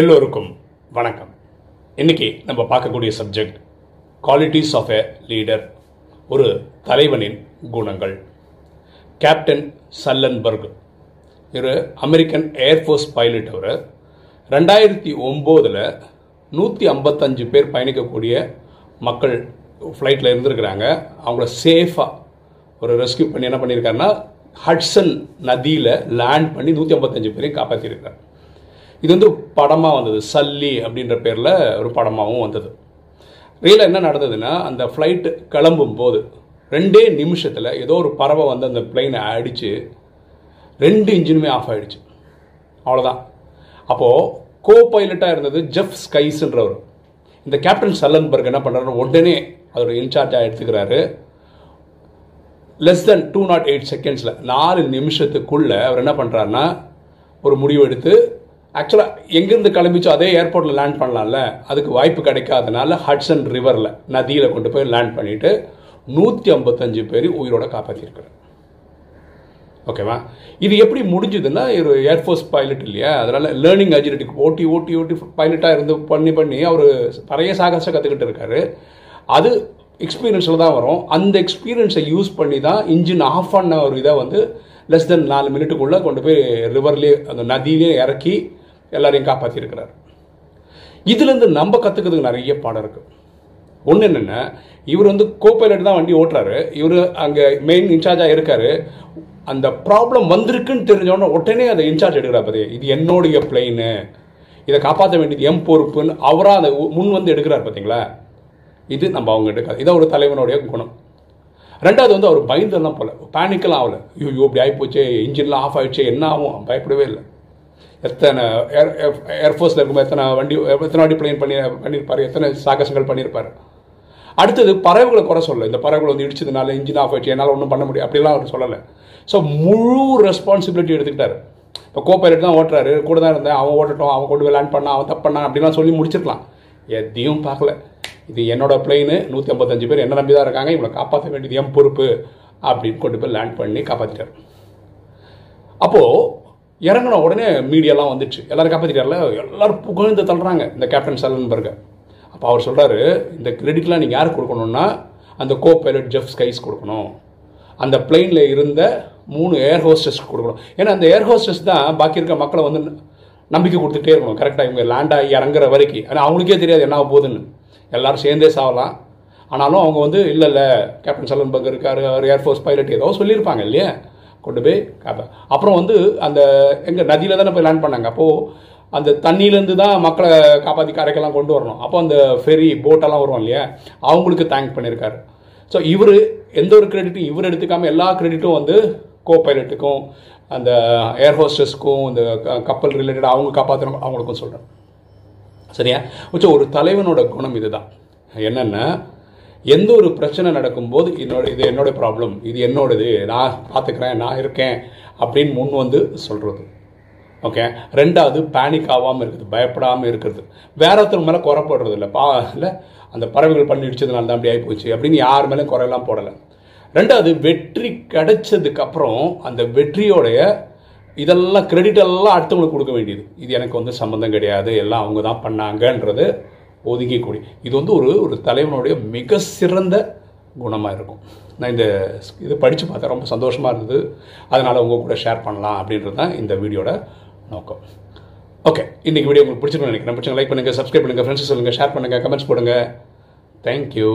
எல்லோருக்கும் வணக்கம். இன்னைக்கு நம்ம பார்க்கக்கூடிய subject qualities of a leader ஒரு தலைவனின் குணங்கள். கேப்டன் சல்லன்பர்க் இவர் அமெரிக்கன் ஏர்ஃபோர்ஸ் பைலட் அவர் ரெண்டாயிரத்தி ஒம்போதில் நூற்றி ஐம்பத்தஞ்சு பேர் பயணிக்கக்கூடிய மக்கள் ஃப்ளைட்டில் இருந்திருக்கிறாங்க. அவங்கள சேஃபாக ஒரு ரெஸ்கியூ பண்ணி என்ன பண்ணியிருக்காருன்னா ஹட்சன் நதியில் லேண்ட் பண்ணி நூற்றி ஐம்பத்தஞ்சு பேரையும் காப்பாற்றிருக்காரு இது வந்து படமாக வந்தது. சல்லி அப்படின்ற பேரில் ஒரு படமாகவும் வந்தது. ரியலாக என்ன நடந்ததுன்னா அந்த ஃப்ளைட்டு கிளம்பும் போது ரெண்டே நிமிஷத்தில் ஏதோ ஒரு பறவை வந்து அந்த பிளெயினை அடித்து ரெண்டு இன்ஜினுமே ஆஃப் ஆகிடுச்சு அவ்வளோதான் அப்போது கோ பைலட்டாக இருந்தது ஜெஃப் ஸ்கைஸ்ன்றவர் இந்த கேப்டன் சல்லன்பர்க் என்ன பண்ணுறாரு உடனே அதோட இன்சார்ஜாக எடுத்துக்கிறாரு. Less than two nought eight செகண்ட்ஸில் நாலு நிமிஷத்துக்குள்ளே அவர் என்ன பண்ணுறாருன்னா ஒரு முடிவு எடுத்து ஆக்சுவலாக எங்கேருந்து கிளம்பிச்சோ அதே ஏர்போர்ட்டில் லேண்ட் பண்ணலாம்ல. அதுக்கு வாய்ப்பு கிடைக்காதனால ஹட்சன் ரிவரில் நதியில் கொண்டு போய் லேண்ட் பண்ணிவிட்டு நூற்றி ஐம்பத்தஞ்சு பேர் உயிரோட காப்பாற்றிருக்கிறார் ஓகேவா? இது எப்படி முடிஞ்சுதுன்னா ஒரு ஏர்ஃபோர்ஸ் பைலட் இல்லையா? அதனால் லேர்னிங் அஜிலிட்டிக்கு ஓட்டி ஓட்டி ஓட்டி பைலட்டாக இருந்து பண்ணி பண்ணி அவர் நிறைய சாகசம் கற்றுக்கிட்டு இருக்காரு. அது எக்ஸ்பீரியன்ஸில் தான் வரும். அந்த எக்ஸ்பீரியன்ஸை யூஸ் பண்ணி தான் இன்ஜின் ஆஃப் பண்ண ஒரு இதை வந்து லெஸ் தென் நாலு மினிட்டுக்குள்ளே கொண்டு போய் ரிவர்லேயே அந்த நதியிலே இறக்கி எல்லாரையும் காப்பாற்றியிருக்கிறார் இதுலேருந்து நம்ம கற்றுக்கிறதுக்கு நிறைய பாடம் இருக்குது ஒன்று என்னென்னா இவர் வந்து கோபைலட் தான் வண்டி ஓட்டுறாரு. இவர் அங்கே மெயின் இன்சார்ஜாக இருக்கார். அந்த ப்ராப்ளம் வந்திருக்குன்னு தெரிஞ்சோடனே உடனே அதை இன்சார்ஜ் எடுக்கிறார் பாரு. இது என்னுடைய பிளெயின் இதை காப்பாற்ற வேண்டியது எம் பொறுப்புன்னு அவராக அதை முன் வந்து எடுக்கிறார் பார்த்தீங்களா இது நம்ம அவங்க எடுக்காது இதான் ஒரு தலைவனுடைய குணம். ரெண்டாவது வந்து அவர் பயந்தெல்லாம் போல. பேனிக்கெல்லாம் ஆகலை. ஐயோ இப்படி ஆகிப்போச்சு இன்ஜின்லாம் ஆஃப் ஆகிடுச்சு என்ன ஆகும்? பயப்படவே இல்லை. எத்தனை ஏர் ஏர்ஃபோர்ஸில் இருக்கும்போது எத்தனை வண்டி எத்தனை வண்டி பிளேன் பண்ணி பண்ணியிருப்பார் எத்தனை சாகசங்கள் பண்ணியிருப்பார் அடுத்தது பறவைகளை குறை சொல்லலை. இந்த பறவைகள் வந்து இடிச்சதுனால இன்ஜின் ஆஃப் ஆயிடுச்சு என்னால் ஒன்றும் பண்ண முடியும் அப்படிலாம் அவர் சொல்லலை. ஸோ முழு ரெஸ்பான்சிபிலிட்டி எடுத்துக்கிட்டார். இப்போ கோ பைலட் தான் ஓட்டுறாரு. கூட தான் இருந்தேன். அவன் ஓட்டட்டும் அவன் கொண்டு போய் லேண்ட் பண்ணான் அவன் தப்பு பண்ணான் அப்படிலாம் சொல்லி முடிச்சிருக்கலாம். எதையும் பார்க்கல. இது என்னோட பிளெயின் நூற்றி ஐம்பத்தஞ்சு பேர் என்ன நம்பி தான் இருக்காங்க இவங்களை காப்பாற்ற வேண்டியது என் பொறுப்பு அப்படின்னு கொண்டு போய் லேண்ட் பண்ணி காப்பாற்றிட்டார் அப்போது இறங்கின உடனே மீடியாலாம் வந்துச்சு. எல்லாரும் காப்பாற்றிட்டார்ல எல்லோரும் புகழ்ந்து தள்ளுறாங்க இந்த கேப்டன் சல்லன்பர்கை அப்போ அவர் சொல்கிறாரு இந்த கிரெடிட்லாம் நீங்கள் யாருக்கு கொடுக்கணும்னா அந்த கோ பைலட் ஜெஃப் ஸ்கைஸ் கொடுக்கணும். அந்த பிளெயினில் இருந்த மூணு ஏர் ஹோஸ்டஸ்க்கு கொடுக்கணும். ஏன்னா அந்த ஏர் ஹோஸ்டஸ் தான் பாக்கி இருக்க மக்களை வந்து நம்பிக்கை கொடுத்துட்டே இருக்கணும். கரெக்டாக இவங்க லேண்ட் ஆகி இறங்குற வரைக்கும். ஆனால் அவங்களுக்கே தெரியாது என்ன போகுதுன்னு. எல்லோரும் சேர்ந்தே சாகலாம் ஆனாலும் அவங்க வந்து இல்லை இல்லை கேப்டன் பங்கு இருக்கார் அவர் ஏர்ஃபோர்ஸ் பைலட் ஏதோ சொல்லியிருப்பாங்க இல்லையா? கொண்டு போய் காப்பா அப்புறம் வந்து அந்த எங்கள் நதியில் தானே போய் லேண்ட் பண்ணாங்க. அப்போது அந்த தண்ணியிலேருந்து தான் மக்களை காப்பாற்றி கரைக்கெல்லாம் கொண்டு வரணும். அப்போ அந்த ஃபெரி போட்டெல்லாம் வரும் இல்லையா? அவங்களுக்கு தேங்க் பண்ணியிருக்காரு ஸோ இவர் எந்த ஒரு கிரெடிட்டும் இவர் எடுத்துக்காமல் எல்லா கிரெடிட்டும் வந்து கோ பைலட்டுக்கும் அந்த ஏர் ஹோஸ்டஸ்க்கும் இந்த கப்பல் ரிலேட்டடாக அவங்க காப்பாற்றணும் அவங்களுக்கும் சொல்கிறேன் சரியா? வச்ச ஒரு தலைவனோட குணம் இதுதான். என்னென்னா எந்த ஒரு பிரச்சனை நடக்கும்போது என்னோட இது என்னோட ப்ராப்ளம் இது என்னோடது நான் பார்த்துக்கிறேன் நான் இருக்கேன் அப்படின்னு முன் வந்து சொல்கிறது ஓகே ரெண்டாவது பேனிக் ஆகாமல் இருக்குது பயப்படாமல் இருக்கிறது வேற ஒருத்தர் மேலே குறைப்படுறது இல்லை பா இல்லை அந்த பறவைகள் பண்ணி இடிச்சதுனால தான் அப்படி போச்சு அப்படின்னு யார் மேலே குறையெல்லாம் போடலை. ரெண்டாவது வெற்றி கிடைச்சதுக்கப்புறம் அந்த வெற்றியோடைய இதெல்லாம் கிரெடிட் எல்லாம் அடுத்தவங்களுக்கு கொடுக்க வேண்டியது. இது எனக்கு வந்து சம்மந்தம் கிடையாது எல்லாம் அவங்க தான் பண்ணாங்கன்றது ஒதுங்கிக்கூடி இது வந்து ஒரு ஒரு தலைவனுடைய மிக சிறந்த குணமாக இருக்கும். நான் இந்த இது படித்து பார்த்தேன் ரொம்ப சந்தோஷமாக இருந்தது. அதனால் உங்கள் கூட ஷேர் பண்ணலாம் அப்படின்றது தான் இந்த வீடியோட நோக்கம். ஓகே இன்றைக்கி வீடியோ உங்களுக்கு பிடிச்சிருக்கணும் நினைக்கிறேன். பிடிச்சவங்க லைக் பண்ணுங்கள் சப்ஸ்கிரைப் பண்ணுங்கள் ஃப்ரெண்ட்ஸ் சொல்லுங்கள் ஷேர் பண்ணுங்கள் கமெண்ட்ஸ் போடுங்க. தேங்க்யூ